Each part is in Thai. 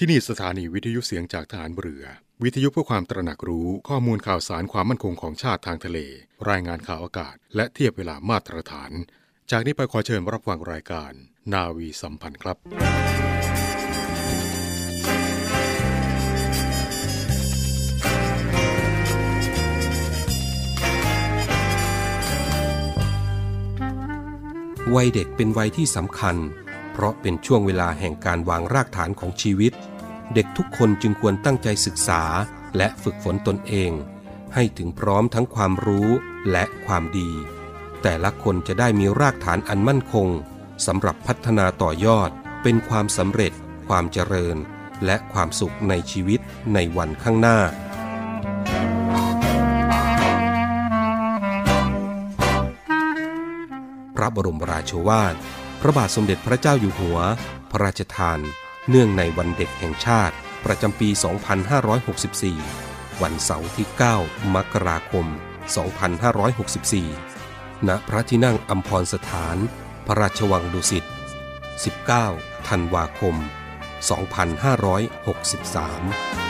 ที่นี่สถานีวิทยุเสียงจากฐานเรือ วิทยุเพื่อความตระหนักรู้ข้อมูลข่าวสารความมั่นคงของชาติทางทะเล รายงานข่าวอากาศ และเทียบเวลามาตรฐาน จากนี้ไปขอเชิญรับฟังรายการ นาวีสัมพันธ์ครับวัยเด็กเป็นวัยที่สำคัญ เพราะเป็นช่วงเวลาแห่งการวางรากฐานของชีวิต เด็กทุกคนจึงควรตั้งใจศึกษาและฝึกฝนตนเอง ให้ถึงพร้อมทั้งความรู้และความดี แต่ละคนจะได้มีรากฐานอันมั่นคงสำหรับพัฒนาต่อยอด เป็นความสำเร็จ ความเจริญ และความสุขในชีวิตในวันข้างหน้า พระบรมราโชวาท พระบาทสมเด็จพระเจ้าอยู่หัว พระราชทาน เนื่องในวันเด็กแห่งชาติ ประจำปี 2564 วันเสาร์ที่ 9 มกราคม 2564 ณ พระที่นั่งอัมพรสถาน พระราชวังดุสิต 19 ธันวาคม 2563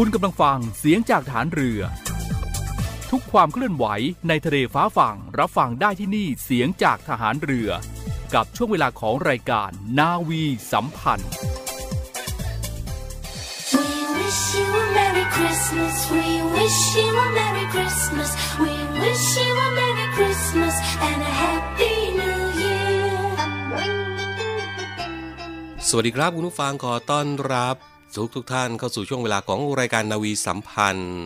คุณกำลังฟังเสียงจากฐานเรือ ทุกความเคลื่อนไหวในทะเลฟ้าฝั่งรับฟังได้ที่นี่เสียงจากทหารเรือ กับช่วงเวลาของรายการนาวีสัมพันธ์ We wish you a Merry Christmas. We wish you a Merry Christmas. We wish you a Merry Christmas and a Happy New Year. สวัสดีครับคุณผู้ฟังขอต้อนรับ ทุกทุกท่านเข้าสู่ช่วงเวลาของรายการนาวีสัมพันธ์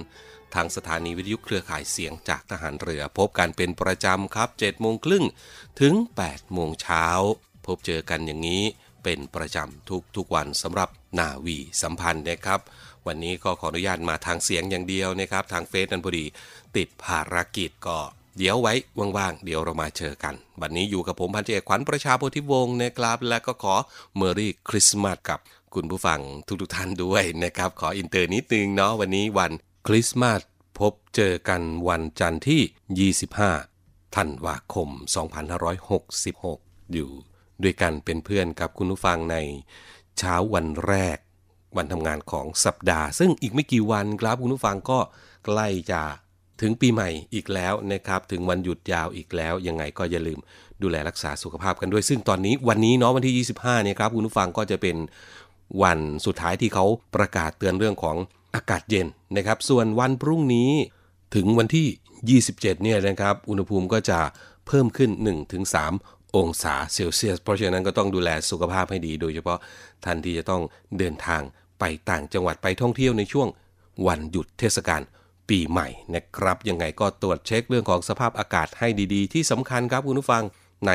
ทางสถานีวิทยุเครือข่ายเสียงจากทหารเรือ พบกันเป็นประจำครับ7โมงครึ่งถึง8โมงเช้าพบเจอกันอย่างนี้เป็นประจำทุกทุกวันสำหรับนาวีสัมพันธ์นะครับ วันนี้ก็ขออนุญาตมาทางเสียงอย่างเดียวนะครับ ทางเฟซนันพอดีติดภารกิจก็เดี๋ยวไว้ว่างๆ เดี๋ยวเรามาเจอกัน วันนี้อยู่กับผมพันเอกขวัญประชาโพธิวงศ์นะครับ และก็ขอ Merry Christmas กับ คุณผู้ฟังทุกๆท่านด้วยนะครับ ขออินเตอร์นิดนึงเนาะวันนี้วันคริสต์มาสพบเจอกันวันจันทร์ที่ 25ธันวาคม 2566 อยู่ด้วยกันเป็นเพื่อนกับคุณผู้ฟังในเช้าวันแรก วันทำงานของสัปดาห์ ซึ่งอีกไม่กี่วันครับคุณผู้ฟังก็ใกล้จะถึงปีใหม่อีกแล้วนะครับ ถึงวันหยุดยาวอีกแล้ว ยังไงก็อย่าลืมดูแลรักษาสุขภาพกันด้วย ซึ่งตอนนี้วันนี้เนาะวันที่ 25เนี่ยครับคุณผู้ฟังก็จะเป็น วันสุดท้ายที่เขาประกาศเตือนเรื่องของอากาศเย็นนะครับ ส่วนวันพรุ่งนี้ถึงวันที่ 27 เนี่ยนะครับ อุณหภูมิก็จะเพิ่มขึ้น 1-3 องศาเซลเซียส เพราะฉะนั้นก็ต้องดูแลสุขภาพให้ดี โดยเฉพาะท่านที่จะต้องเดินทางไปต่างจังหวัดไปท่องเที่ยวในช่วงวันหยุดเทศกาลปีใหม่นะครับ ยังไงก็ตรวจเช็คเรื่องของสภาพอากาศให้ดีๆ ที่สำคัญครับคุณผู้ฟัง ใน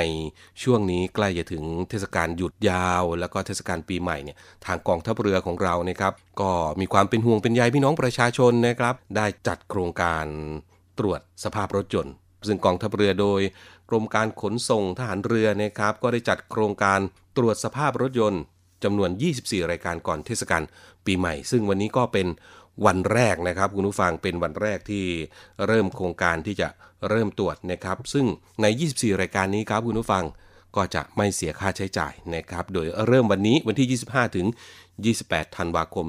ช่วงนี้ใกล้จะถึงเทศกาลหยุดยาว แล้วก็เทศกาลปีใหม่เนี่ยทางกองทัพเรือของเรานะครับ ก็มีความเป็นห่วงเป็นใยพี่น้องประชาชนนะครับ ได้จัดโครงการตรวจสภาพรถยนต์ซึ่งกองทัพเรือโดยกรมการขนส่งทหารเรือนะครับ ก็ได้จัดโครงการตรวจสภาพรถยนต์จำนวน 24 รายการก่อนเทศกาลปีใหม่ ซึ่งวันนี้ก็เป็นวันแรกนะครับ คุณผู้ฟังเป็นวันแรกที่เริ่มโครงการที่จะ เริ่มตรวจนะครับ ซึ่งใน 24 รายการนี้ครับคุณผู้ฟังก็จะไม่เสียค่าใช้จ่ายนะครับ โดยเริ่มวันนี้วันที่ 25 ถึง 28 ธันวาคม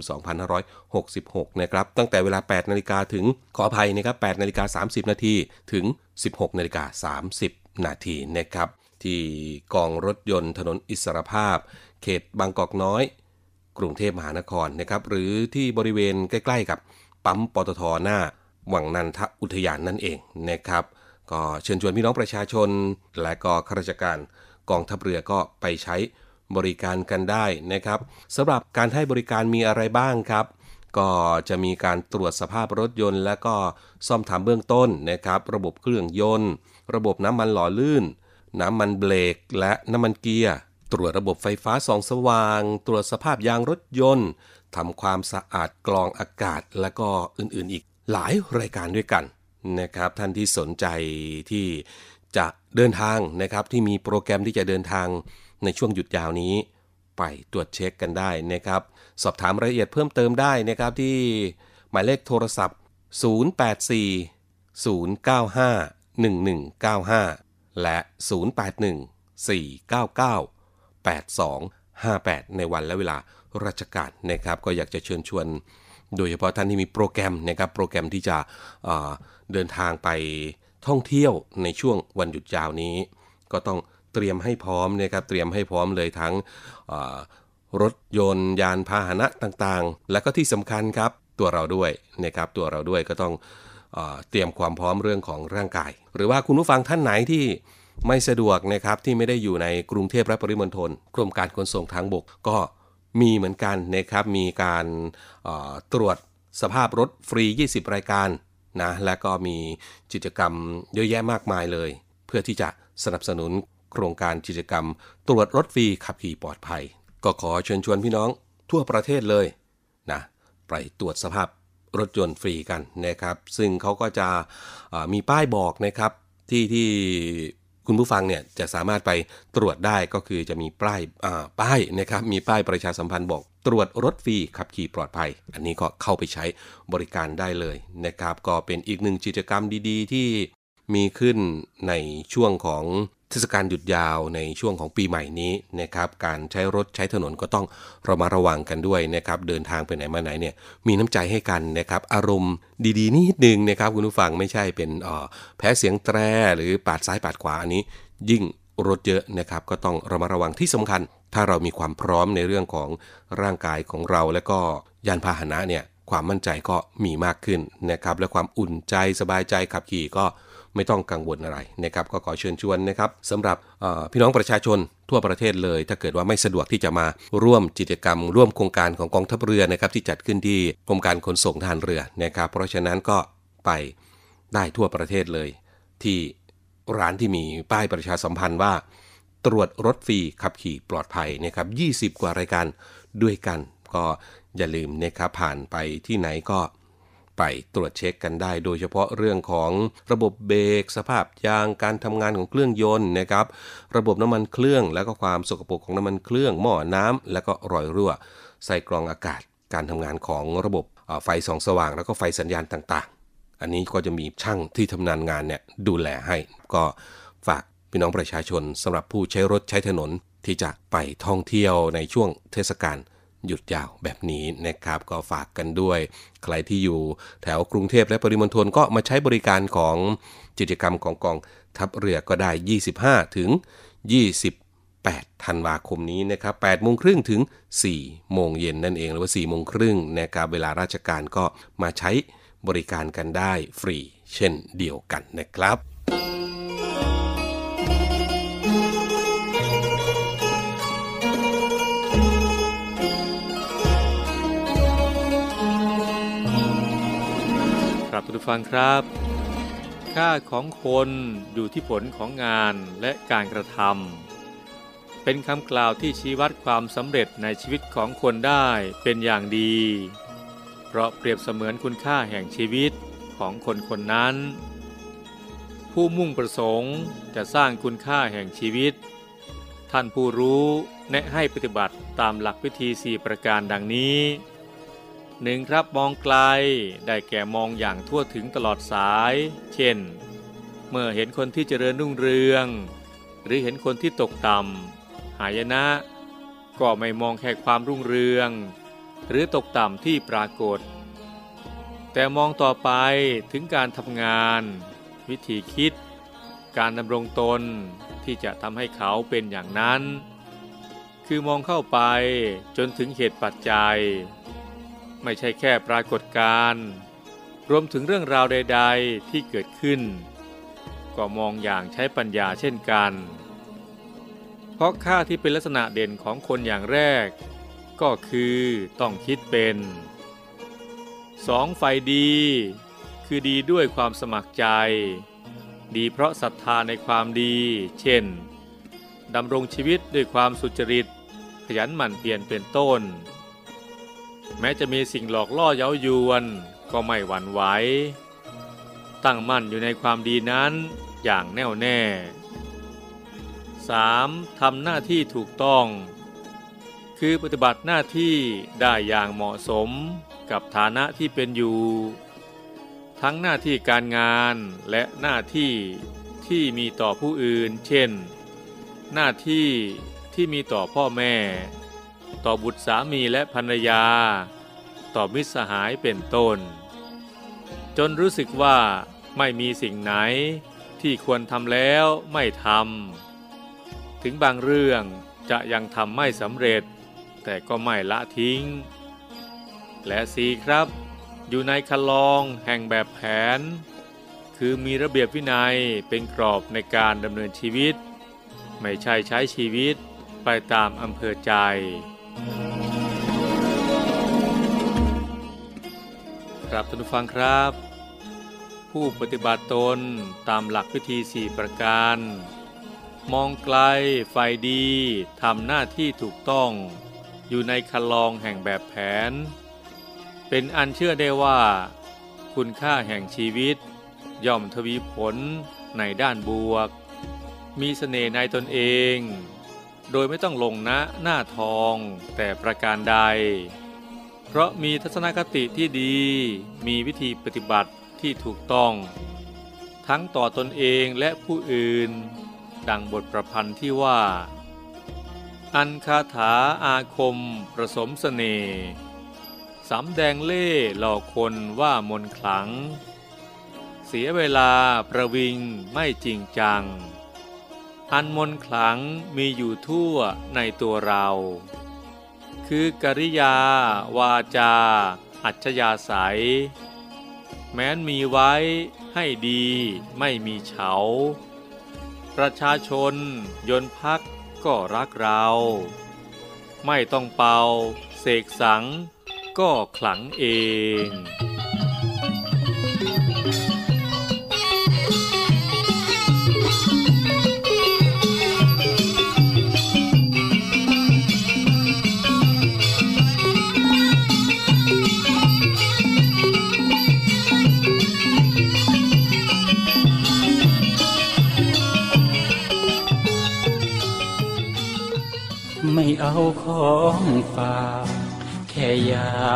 2566 นะครับ ตั้งแต่เวลา 8 นาฬิกาถึง ขออภัยนะครับ 8 นาฬิกา 30 นาที ถึง 16 นาฬิกา 30 นาทีนะครับ ที่กองรถยนต์ถนนอิสรภาพ เขตบางกอกน้อย กรุงเทพมหานครนะครับ หรือที่บริเวณใกล้ ๆ กับปั๊มปตทหน้า วังนันทอุทยานนั่นเองนะครับ ก็เชิญชวนพี่น้องประชาชน และก็ข้าราชการกองทัพเรือก็ไปใช้บริการกันได้นะครับสำหรับการให้บริการมีอะไรบ้างครับ ก็จะมีการตรวจสภาพรถยนต์ และก็ซ่อมทำเบื้องต้นนะครับ ระบบเครื่องยนต์ ระบบน้ำมันหล่อลื่น น้ำมันเบรกและน้ำมันเกียร์ตรวจระบบไฟฟ้าส่องสว่าง ตรวจสภาพยางรถยนต์ทำความสะอาดกรองอากาศและก็อื่นๆอีก หลายรายการด้วยกันนะครับ ท่านที่สนใจที่จะเดินทางนะครับ ที่มีโปรแกรมที่จะเดินทางในช่วงหยุดยาวนี้ ไปตรวจเช็คกันได้นะครับ สอบถามรายละเอียดเพิ่มเติมได้นะครับที่หมายเลขโทรศัพท์ 084 095 1195 และ 081 499 8258 ในวันและเวลาราชการนะครับ ก็อยากจะเชิญชวน โดยเฉพาะท่านที่มีโปรแกรมนะครับโปรแกรมที่จะเเดินทางไปท่องเที่ยวในช่วงวันหยุดยาวนี้ ก็ต้องเตรียมให้พร้อมนะครับเตรียมให้พร้อมเลยทั้งรถยนต์ยานพาหนะต่างๆ และก็ที่สำคัญครับตัวเราด้วยนะครับตัวเราด้วยก็ต้องเอเตรียมความพร้อมเรื่องของร่างกาย หรือว่าคุณผู้ฟังท่านไหนที่ไม่สะดวกนะครับที่ไม่ได้อยู่ในกรุงเทพและปริมณฑลกรมการขนส่งทางบกก็ มีเหมือนกันนะครับมีการตรวจสภาพรถฟรี 20 รายการนะและก็มีกิจกรรมเยอะแยะมากมายเลย เพื่อที่จะสนับสนุนโครงการกิจกรรม ตรวจรถฟรีขับขี่ปลอดภัย ก็ขอเชิญชวนพี่น้องทั่วประเทศเลยนะไปตรวจสภาพรถยนต์ฟรีกันนะครับ ซึ่งเขาก็จะมีป้ายบอกนะครับที่ที่ คุณผู้ฟังเนี่ยจะสามารถไปตรวจได้ก็คือจะมีป้ายป้ายนะครับมีป้ายประชาสัมพันธ์บอกตรวจรถฟรีขับขี่ปลอดภัย อันนี้ก็เข้าไปใช้บริการได้เลยนะครับ ก็เป็นอีกหนึ่งกิจกรรมดี ๆ ที่มีขึ้นในช่วงของ เทศกาลหยุดยาวในช่วงของปีใหม่นี้นะครับการใช้รถใช้ถนนก็ต้องเระมัดระวังกันด้วยนะครับเดินทางไปไหนมาไหนเนี่ยมีน้ำใจให้กันนะครับอารมณ์ดีๆนิดนึงนะครับคุณผู้ฟังไม่ใช่เป็นออแพ้เสียงแตรหรือปาดซ้ายปาดขวาอันนี้ ยิ่งรถเยอะนะครับก็ต้องระมัดระวังที่สำคัญ ถ้าเรามีความพร้อมในเรื่องของร่างกายของเรา และก็ยานพาหนะเนี่ยความมั่นใจก็มีมากขึ้นนะครับและความอุ่นใจสบายใจขับขี่ก็ ไม่ต้องกังวลอะไรนะครับก็ขอเชิญชวนนะครับสำหรับพี่น้องประชาชนทั่วประเทศเลย ถ้าเกิดว่าไม่สะดวกที่จะมาร่วมกิจกรรม ร่วมโครงการของกองทัพเรือนะครับที่จัดขึ้นที่กรมการขนส่งทหารเรือนะครับเพราะฉะนั้นก็ไปได้ทั่วประเทศเลย ที่ร้านที่มีป้ายประชาสัมพันธ์ว่า ตรวจรถฟรีขับขี่ปลอดภัยนะครับ20 กว่ารายการด้วยกัน ก็อย่าลืมนะครับผ่านไปที่ไหนก็ ไปตรวจเช็คกันได้ โดยเฉพาะเรื่องของระบบเบรกสภาพยางการทำงานของเครื่องยนต์นะครับระบบน้ำมันเครื่อง แล้วก็ความสกปรกของน้ำมันเครื่องหม้อน้ำแล้วก็รอยรั่ว ใส่กรองอากาศ การทำงานของระบบไฟส่องสว่าง แล้วก็ไฟสัญญาณต่างๆ อันนี้ก็จะมีช่างที่ทำงานงานเนี่ยดูแลให้ก็ฝากพี่น้องประชาชนสำหรับผู้ใช้รถใช้ถนนที่จะไปท่องเที่ยวในช่วงเทศกาล หยุดยาวแบบนี้นะครับก็ฝากกันด้วย ใครที่อยู่แถวกรุงเทพและปริมณฑลก็มาใช้บริการของกิจกรรมของกองทัพเรือก็ได้ 25 ถึง 28 ธันวาคมนี้นะครับ8โมงครึ่งถึง 4 โมงเย็นนั่นเอง หรือว่า 4 โมงครึ่งนะครับเวลาราชการก็มาใช้บริการกันได้ฟรีเช่นเดียวกันนะครับ ทุกฟังครับ ค่าของคนอยู่ที่ผลของงานและการกระทำเป็นคำกล่าวที่ชี้วัดความสำเร็จในชีวิตของคนได้เป็นอย่างดี เพราะเปรียบเสมือนคุณค่าแห่งชีวิตของคนคนนั้น ผู้มุ่งประสงค์จะสร้างคุณค่าแห่งชีวิต ท่านผู้รู้แนะให้ปฏิบัติตามหลักวิธี 4 ประการดังนี้ หนึ่งครับมองไกลได้แก่มองอย่างทั่วถึงตลอดสาย เช่น เมื่อเห็นคนที่เจริญรุ่งเรือง หรือเห็นคนที่ตกต่ำหายนะ ก็ไม่มองแค่ความรุ่งเรือง หรือตกต่ำที่ปรากฏ แต่มองต่อไปถึงการทำงาน วิธีคิด การดำรงตนที่จะทำให้เขาเป็นอย่างนั้น คือมองเข้าไปจนถึงเหตุปัจจัย ไม่ใช่แค่ปรากฏการณ์รวมถึงเรื่องราวใด ๆที่เกิดขึ้น ก็มองอย่างใช้ปัญญาเช่นกัน เพราะค่าที่เป็นลักษณะเด่นของคนอย่างแรก ก็คือต้องคิดเป็น 2. ไฟดี คือดีด้วยความสมัครใจ ดีเพราะศรัทธาในความดี เช่นดำรงชีวิตด้วยความสุจริต ขยันหมั่นเพียรเป็นต้น แม้จะมีสิ่งหลอกล่อเย้ายวน ก็ไม่หวั่นไหว ตั้งมั่นอยู่ในความดีนั้นอย่างแน่วแน่ 3. ทำหน้าที่ถูกต้อง คือปฏิบัติหน้าที่ได้อย่างเหมาะสมกับฐานะที่เป็นอยู่ ทั้งหน้าที่การงานและหน้าที่ที่มีต่อผู้อื่น เช่น หน้าที่ที่มีต่อพ่อแม่ ต่อบุตรสามีและภรรยา ต่อมิตรสหายเป็นต้น จนรู้สึกว่าไม่มีสิ่งไหนที่ควรทำแล้วไม่ทำถึงบางเรื่องจะยังทำไม่สำเร็จ แต่ก็ไม่ละทิ้ง และสีครับ อยู่ในคันลองแห่งแบบแผน คือมีระเบียบวินัยเป็นกรอบในการดำเนินชีวิต ไม่ใช่ใช้ชีวิตไปตามอำเภอใจ ครับท่านผู้ฟังครับ ผู้ปฏิบัติตนตามหลักวิธีสี่ประการ มองไกลไฟดีทำหน้าที่ถูกต้อง อยู่ในคันลองแห่งแบบแผน เป็นอันเชื่อได้ว่า คุณค่าแห่งชีวิต ย่อมทวีผลในด้านบวก มีเสน่ห์ในตนเอง โดยไม่ต้องลงนะหน้าทอง แต่ประการใด เพราะมีทัศนคติที่ดี มีวิธีปฏิบัติที่ถูกต้อง ทั้งต่อตนเองและผู้อื่น ดังบทประพันธ์ที่ว่า อันคาถาอาคมประสมสเสน่ห์สำแดงเล่หลอกคนว่ามนขลัง เสียเวลาประวิงไม่จริงจัง อันมนขลังมีอยู่ทั่วในตัวเรา คือกริยา วาจา อัจฉยาศัย แม้นมีไว้ให้ดีไม่มีเฉา ประชาชนยนพักก็รักเรา ไม่ต้องเป่าเสกสังก็ขลังเอง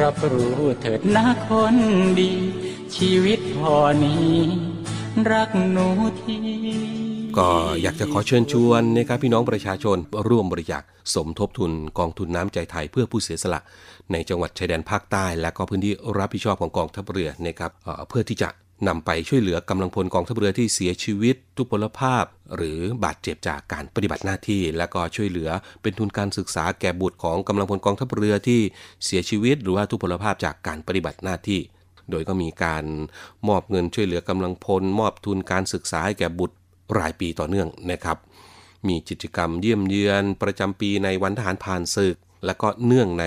รับรู้เถิดนะคนดี ชีวิตพอนี้ รักหนูที่ก็อยากจะขอเชิญชวนนะครับพี่น้องประชาชนร่วมบริจาคสมทบทุนกองทุนน้ำใจไทยเพื่อผู้เสียสละ ในจังหวัดชายแดนภาคใต้ และก็พื้นที่รับผิดชอบของกองทัพเรือนะครับเอ่อเพื่อที่จะ นำไปช่วยเหลือกำลังพลกองทัพเรือที่เสียชีวิต ทุพพลภาพ หรือบาดเจ็บจากการปฏิบัติหน้าที่ และก็ช่วยเหลือเป็นทุนการศึกษาแก่บุตรของกำลังพลกองทัพเรือที่เสียชีวิต หรือว่าทุพพลภาพจากการปฏิบัติหน้าที่ โดยก็มีการมอบเงินช่วยเหลือกำลังพล มอบทุนการศึกษาให้แก่บุตรรายปีต่อเนื่องนะครับ มีกิจกรรมเยี่ยมเยือนประจำปีในวันทหารผ่านศึก และก็เนื่องใน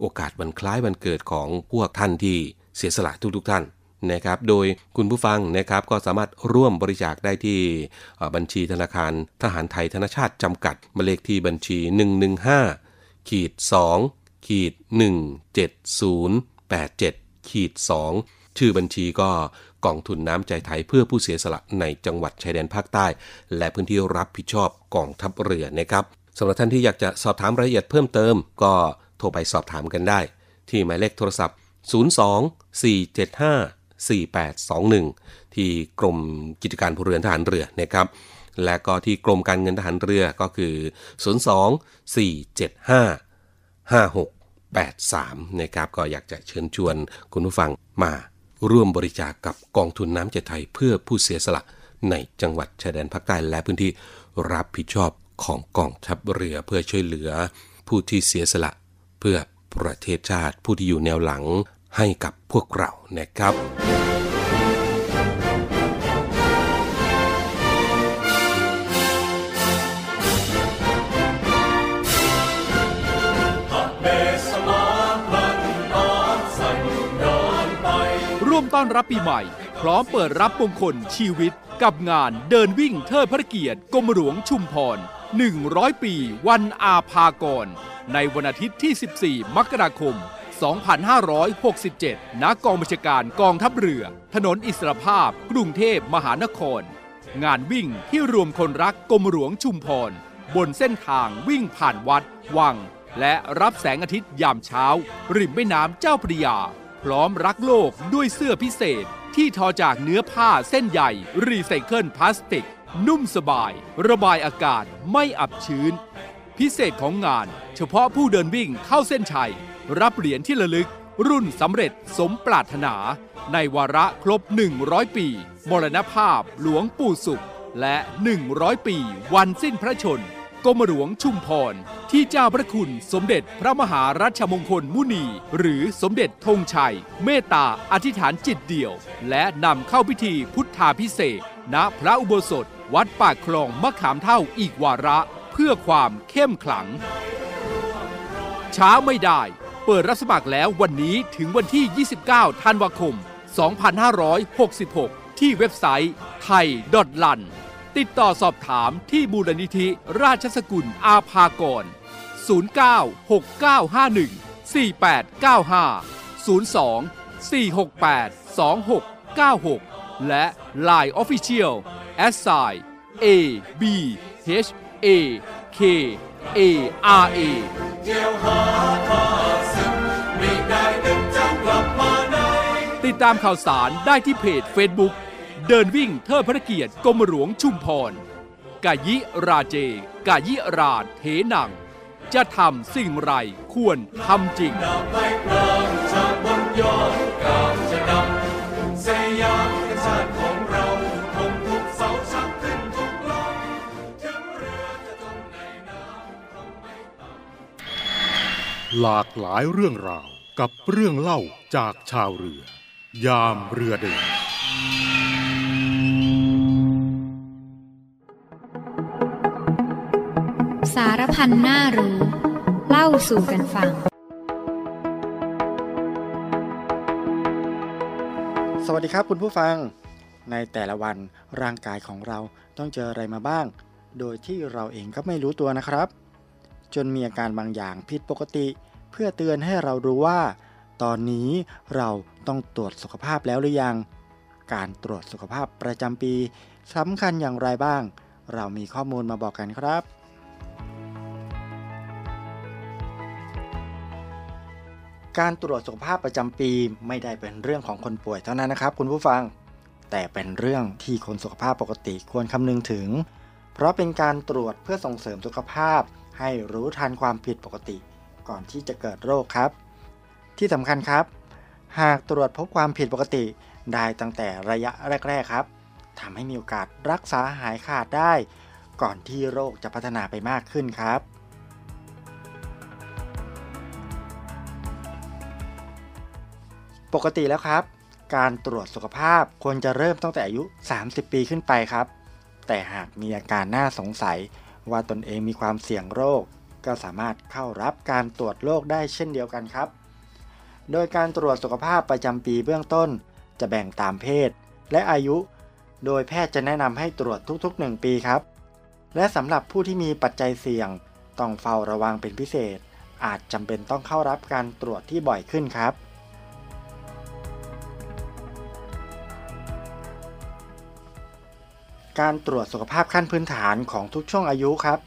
โอกาสวันคล้ายวันเกิดของพวกท่านที่เสียสละทุกๆท่าน นะครับโดยคุณผู้ฟังนะครับก็สามารถร่วมบริจาคได้ที่บัญชีธนาคารทหารไทยธนชาติจำกัดหมายเลขที่บัญชี 115ขีด2ขีด17087ขีด2ชื่อบัญชีก็กองทุนน้ำใจไทยเพื่อผู้เสียสละในจังหวัดชายแดนภาคใต้ และพื้นที่รับผิดชอบกองทัพเรือนะครับสำหรับท่านที่อยากจะสอบถามรายละเอียดเพิ่มเติม ก็โทรไปสอบถามกันได้ ที่หมายเลขโทรศัพท์ 02 475 4821 ที่กรมกิจการพลเรือนทหารเรือนะครับ และก็ที่กรมการเงินทหารเรือก็คือ 02 475 5683 นะครับ ก็อยากจะเชิญชวนคุณผู้ฟังมาร่วมบริจาคกกับกองทุนน้ำใจไทยเพื่อผู้เสียสละในจังหวัดชายแดนภาคใต้และพื้นที่รับผิดชอบของกองทัพเรือเพื่อช่วยเหลือ ผู้ที่เสียสละ เพื่อประเทศชาติผู้ที่อยู่แนวหลัง ให้กับพวกเรานะครับ ร่วมต้อนรับปีใหม่ พร้อมเปิดรับมงคลชีวิตกับงานเดินวิ่งเทิดพระเกียรติกรมหลวงชุมพร 100 ปี วันอาภากร ในวันอาทิตย์ที่ 14 มกราคม 2567 ณ กองบัญชาการกองทัพเรือ ถนนอิสรภาพ กรุงเทพมหานคร งานวิ่งที่รวมคนรักกรมหลวงชุมพร บนเส้นทางวิ่งผ่านวัด วัง และรับแสงอาทิตย์ยามเช้า ริมแม่น้ำเจ้าพระยา พร้อมรักโลกด้วยเสื้อพิเศษ ที่ทอจากเนื้อผ้าเส้นใหญ่รีไซเคิลพลาสติก นุ่มสบาย ระบายอากาศไม่อับชื้น พิเศษของงาน เฉพาะผู้เดินวิ่งเข้าเส้นชัย รับเหรียญที่ระลึก รุ่นสำเร็จสมปรารถนา ในวาระครบ 100 ปี มรณภาพหลวงปู่สุข และ 100 ปี วันสิ้นพระชน กรมหลวงชุมพร ที่เจ้าพระคุณสมเด็จพระมหารัชมงคลมุนี หรือสมเด็จธงชัย เมตตาอธิษฐานจิตเดี่ยว และนำเข้าพิธีพุทธาพิเศษณพระอุโบสถ วัดปากคลองมะขามเท่าอีกวาระ เพื่อความเข้มขลังช้าไม่ได้ เปิดรับสมัครแล้ววันนี้ถึงวันที่ 29 ธันวาคม 2566 ที่เว็บไซต์ไทยดอทลันติดต่อสอบถามที่มูลนิธิราชสกุลอาภากร 0969514895 02 468 2696 และ Line Official s i a b h a k a r a ตามข่าวสารได้ที่เพจ Facebook เดินวิ่งเทิดพระเกียรติกรมหลวงชุมพร กายิราเจ กายิราเทนัง จะทำสิ่งไรควรทำจริง หลากหลายเรื่องราวกับเรื่องเล่าจากชาวเรือ ยามเรือเดินสารพันน่ารู้ เล่าสู่กันฟัง สวัสดีครับคุณผู้ฟัง ในแต่ละวันร่างกายของเราต้องเจออะไรมาบ้าง โดยที่เราเองก็ไม่รู้ตัวนะครับ จนมีอาการบางอย่างผิดปกติ เพื่อเตือนให้เรารู้ว่า ตอนนี้เรา ต้องตรวจสุขภาพแล้วหรือยัง การตรวจสุขภาพประจำปีสำคัญอย่างไรบ้าง เรามีข้อมูลมาบอกกันครับ การตรวจสุขภาพประจำปีไม่ได้เป็นเรื่องของคนป่วยเท่านั้นนะครับ คุณผู้ฟัง แต่เป็นเรื่องที่คนสุขภาพปกติควรคำนึงถึง เพราะเป็นการตรวจเพื่อส่งเสริมสุขภาพ ให้รู้ทันความผิดปกติ ก่อนที่จะเกิดโรคครับ ที่สำคัญครับ หากตรวจพบความผิดปกติได้ตั้งแต่ระยะแรก ๆ ครับทำให้มีโอกาสรักษาหายขาดได้ ก่อนที่โรคจะพัฒนาไปมากขึ้นครับ ปกติแล้วครับ การตรวจสุขภาพควรจะเริ่มตั้งแต่อายุ 30 ปีขึ้นไปครับ แต่หากมีอาการน่าสงสัยว่าตนเองมีความเสี่ยงโรค ก็สามารถเข้ารับการตรวจโรคได้เช่นเดียวกันครับ โดยการตรวจสุขภาพประจำปีเบื้องต้น จะแบ่งตามเพศ และอายุ โดยแพทย์จะแนะนำให้ตรวจทุกๆ 1 ปีครับ และสำหรับผู้ที่มีปัจจัยเสี่ยง ต้องเฝ้าระวังเป็นพิเศษ อาจจำเป็นต้องเข้ารับการตรวจที่บ่อยขึ้นครับ การตรวจสุขภาพขั้นพื้นฐานของทุกช่วงอายุครับ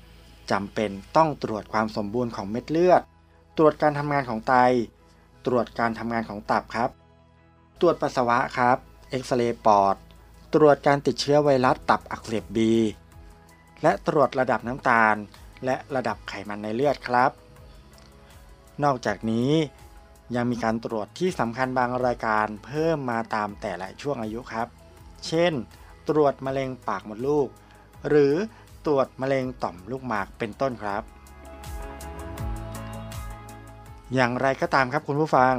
จำเป็นต้องตรวจความสมบูรณ์ของเม็ดเลือด ตรวจการทำงานของไต ตรวจการทำงานของตับครับ ตรวจปัสสาวะครับ เอ็กซเรย์ปอด ตรวจการติดเชื้อไวรัสตับอักเสบบี และตรวจระดับน้ำตาล และระดับไขมันในเลือดครับ นอกจากนี้ยังมีการตรวจที่สำคัญบางรายการเพิ่มมาตามแต่ละช่วงอายุครับ เช่น ตรวจมะเร็งปากมดลูก หรือตรวจมะเร็งต่อมลูกหมากเป็นต้นครับ อย่างไรก็ตามครับคุณผู้ฟัง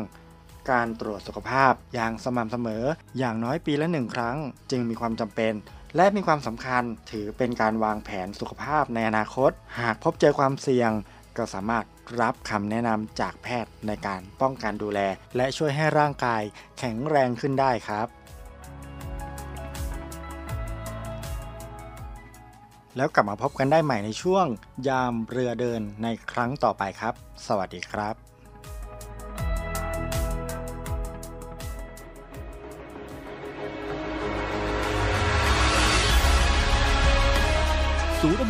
การตรวจสุขภาพอย่างสม่ำเสมอ อย่างน้อยปีละหนึ่งครั้ง จึงมีความจำเป็น และมีความสำคัญถือเป็นการวางแผนสุขภาพในอนาคต หากพบเจอความเสี่ยง ก็สามารถรับคำแนะนำจากแพทย์ในการป้องกันดูแล และช่วยให้ร่างกายแข็งแรงขึ้นได้ครับ แล้วกลับมาพบกันได้ใหม่ในช่วง ยามเรือเดินในครั้งต่อไปครับ สวัสดีครับ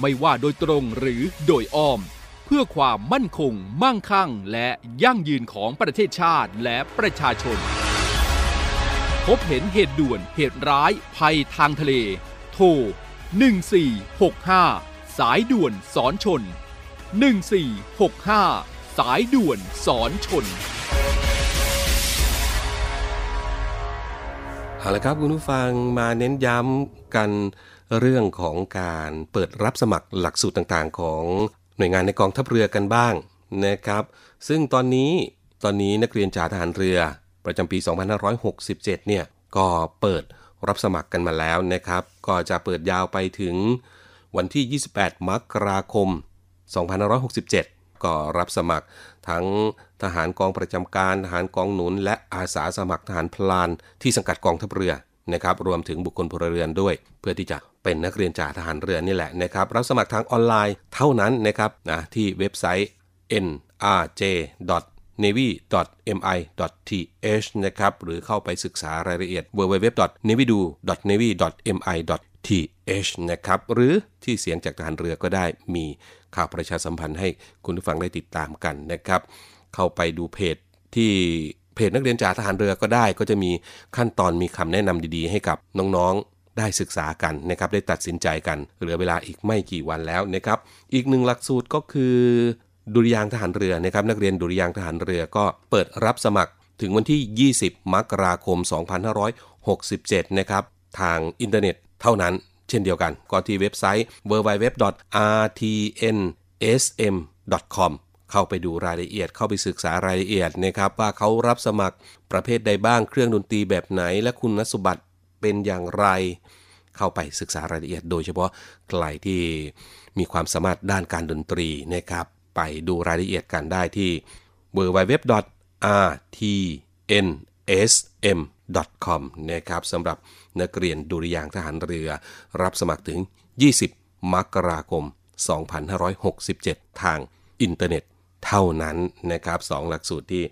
ไม่ว่าโดยตรงหรือโดยอ้อม เพื่อความมั่นคง มั่งคั่ง และยั่งยืนของประเทศชาติและประชาชน พบเห็นเหตุด่วนเหตุร้ายภัยทางทะเล โทร 1465 สายด่วนสอนชน 1465 สายด่วนสอนชนเอาละครับคุณผู้ฟังมาเน้นย้ำกัน เรื่องของการเปิดรับสมัครหลักสูตรต่างๆ ของหน่วยงานในกองทัพเรือกันบ้างนะครับ ซึ่งตอนนี้ตอนนี้นักเรียนจ่าทหารเรือ ประจำปี 2567 เนี่ยก็เปิดรับสมัครกันมาแล้วนะครับ ก็จะเปิดยาวไปถึงวันที่ 28 มกราคม 2567 ก็รับสมัครทั้งทหารกองประจำการ ทหารกองหนุน และอาสาสมัครทหารพลานที่สังกัดกองทัพเรือ นะครับรวมถึงบุคคลพลเรือนด้วย เพื่อที่จะเป็นนักเรียนจ่าทหารเรือนี่แหละนะครับรับสมัครทางออนไลน์เท่านั้นนะครับนะที่เว็บไซต์ nrj.navy.mi.th นะครับหรือเข้าไปศึกษารายละเอียด www.navydu.navy.th นะครับหรือที่เสียงจากทหารเรือก็ได้มีข่าวประชาสัมพันธ์ให้คุณผู้ฟังได้ติดตามกันนะครับ เข้าไปดูเพจที่ เพจนักเรียนจ่าทหารเรือก็ได้ ก็จะมีขั้นตอนมีคำแนะนำดีๆ ให้กับน้องๆ ได้ศึกษากันนะครับได้ตัดสินใจกันเหลือเวลาอีกไม่กี่วันแล้วนะครับ อีกหนึ่งหลักสูตรก็คือ ดุริยางทหารเรือนะครับนักเรียนดุริยางทหารเรือก็เปิดรับสมัครถึงวันที่ 20 มกราคม 2567 นะครับ ทางอินเทอร์เน็ตเท่านั้นเช่นเดียวกัน ก็ที่เว็บไซต์ www.rtnsm.com เข้าไปดูรายละเอียด เข้าไปศึกษารายละเอียดนะครับว่าเขารับสมัครประเภทใดบ้างเครื่องดนตรีแบบไหน และคุณสมบัติเป็นอย่างไร เข้าไปศึกษารายละเอียด โดยเฉพาะใครที่มีความสามารถด้านการดนตรีนะครับไปดูรายละเอียดกันได้ที่ www.rtnsm.com นะครับสำหรับนักเรียนดุริยางทหารเรือ รับสมัครถึง 20 มกราคม 2567 ทางอินเทอร์เน็ต เท่านั้นนะครับสองหลักสูตรที่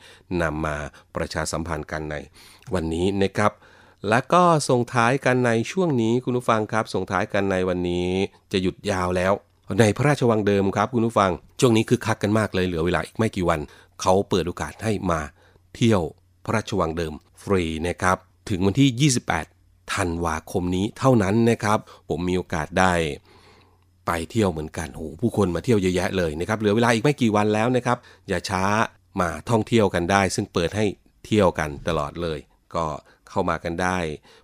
นำมาประชาสัมพันธ์กันในวันนี้นะครับและก็ส่งท้ายกันในช่วงนี้คุณผู้ฟังครับส่งท้ายกันในวันนี้จะหยุดยาวแล้ว ในพระราชวังเดิมครับคุณผู้ฟัง ช่วงนี้คือคักกันมากเลยเหลือเวลาอีกไม่กี่วัน เขาเปิดโอกาสให้มาเที่ยวพระราชวังเดิมฟรีนะครับ ถึงวันที่ 28ธันวาคมนี้เท่านั้นนะครับ ผมมีโอกาสได้ ไปเที่ยวเหมือนกันโอ้โหผู้คนมาเที่ยวเยอะแยะเลยนะครับเหลือเวลาอีกไม่กี่วันแล้วนะครับ อย่าช้ามาท่องเที่ยวกันได้ ซึ่งเปิดให้เที่ยวกันตลอดเลย ก็เข้ามากันได้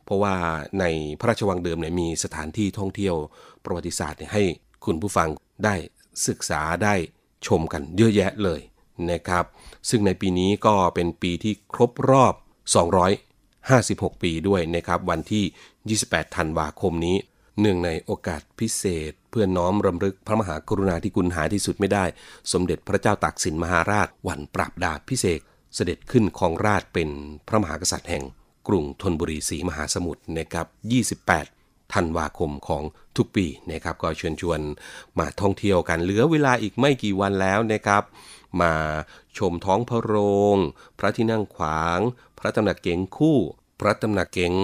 เพราะว่าในพระราชวังเดิมเนี่ยมีสถานที่ท่องเที่ยวประวัติศาสตร์เนี่ยให้คุณผู้ฟังได้ศึกษาได้ชมกันเยอะแยะเลยนะครับ ซึ่งในปีนี้ก็เป็นปีที่ครบรอบ 256 ปีด้วยนะครับ วันที่ 28 ธันวาคมนี้ เนื่องในโอกาสพิเศษ เพื่อน้อมรำลึกพระมหากรุณาธิคุณหาที่สุดไม่ได้ สมเด็จพระเจ้าตากสินมหาราช วันปราบดาบพิเศษเสด็จขึ้นครองราชเป็นพระมหากษัตริย์แห่งกรุงธนบุรีศรีมหาสมุทรนะครับ 28 ธันวาคมของทุกปีนะครับ ก็เชิญชวนมาท่องเที่ยวกัน เหลือเวลาอีกไม่กี่วันแล้วนะครับ มาชมท้องพระโรง พระที่นั่งขวาง พระตำหนักเก๋งคู่ พระตำหนักเก๋ง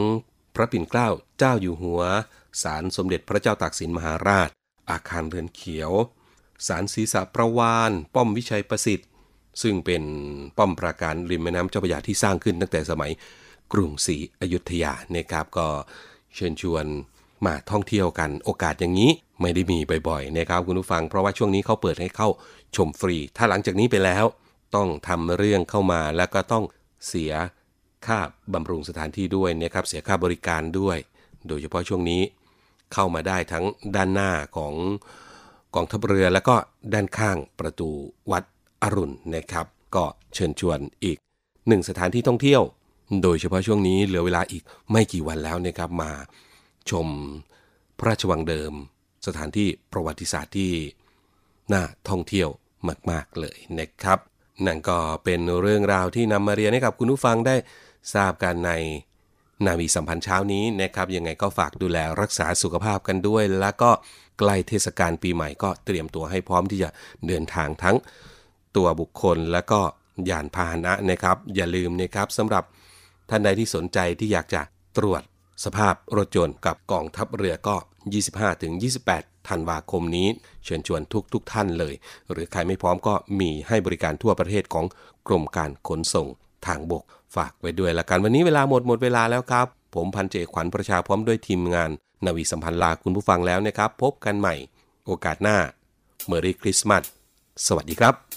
พระปิ่นเกล้าเจ้าอยู่หัว ศาลสมเด็จพระเจ้าตากสินมหาราช อาคารเรือนเขียว ศาลศีรษะประวาน ป้อมวิชัยประสิทธิ์ ซึ่งเป็นป้อมปราการริมแม่น้ำเจ้าพระยาที่สร้างขึ้นตั้งแต่สมัยกรุงศรีอยุธยานะครับก็เชิญชวนมาท่องเที่ยวกันโอกาสอย่างนี้ไม่ได้มีบ่อยๆนะครับคุณผู้ฟัง เพราะว่าช่วงนี้เขาเปิดให้เข้าชมฟรี ถ้าหลังจากนี้ไปแล้ว ต้องทำเรื่องเข้ามาแล้วก็ต้องเสียค่าบำรุงสถานที่ด้วยนะครับเสียค่าบริการด้วย โดยเฉพาะช่วงนี้ เข้ามาได้ทั้งด้านหน้าของกองทัพเรือแล้วก็ด้านข้างประตูวัดอรุณนะครับ ก็เชิญชวนอีกหนึ่งสถานที่ท่องเที่ยว โดยเฉพาะช่วงนี้เหลือเวลาอีกไม่กี่วันแล้วนะครับมาชมพระราชวังเดิม สถานที่ประวัติศาสตร์ที่น่าท่องเที่ยวมาก ๆ เลยนะครับนั่นก็เป็นเรื่องราวที่นำมาเรียนให้กับคุณผู้ฟังได้ทราบกันใน นาวีสัมพันธ์เช้านี้นะครับยังไงก็ฝากดูแลรักษาสุขภาพกันด้วย แล้วก็ใกล้เทศกาลปีใหม่ก็เตรียมตัวให้พร้อมที่จะเดินทางทั้งตัวบุคคลและก็ยานพาหนะนะครับ อย่าลืมนะครับสำหรับท่านใดที่สนใจที่อยากจะตรวจสภาพรถยนต์กับกองทัพเรือก็ 25-28 ธันวาคมนี้ เชิญชวนทุกทุกท่านเลย หรือใครไม่พร้อมก็มีให้บริการทั่วประเทศของกรมการขนส่ง ทางบก ฝากไว้ด้วยละกันวันนี้เวลาหมดหมดเวลาแล้วครับ ผมพันเจขวัญประชาพร้อมด้วยทีมงาน นาวีสัมพันธ์ลาคุณผู้ฟังแล้วนะครับ พบกันใหม่ โอกาสหน้าเมอรี่คริสต์มาสสวัสดีครับ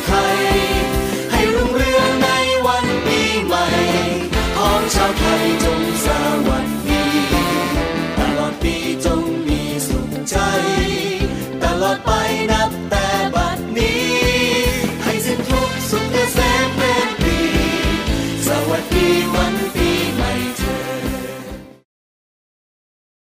ในสำฤทัยให้รุ่งเรืองในวันปีใหม่ของชาวไทย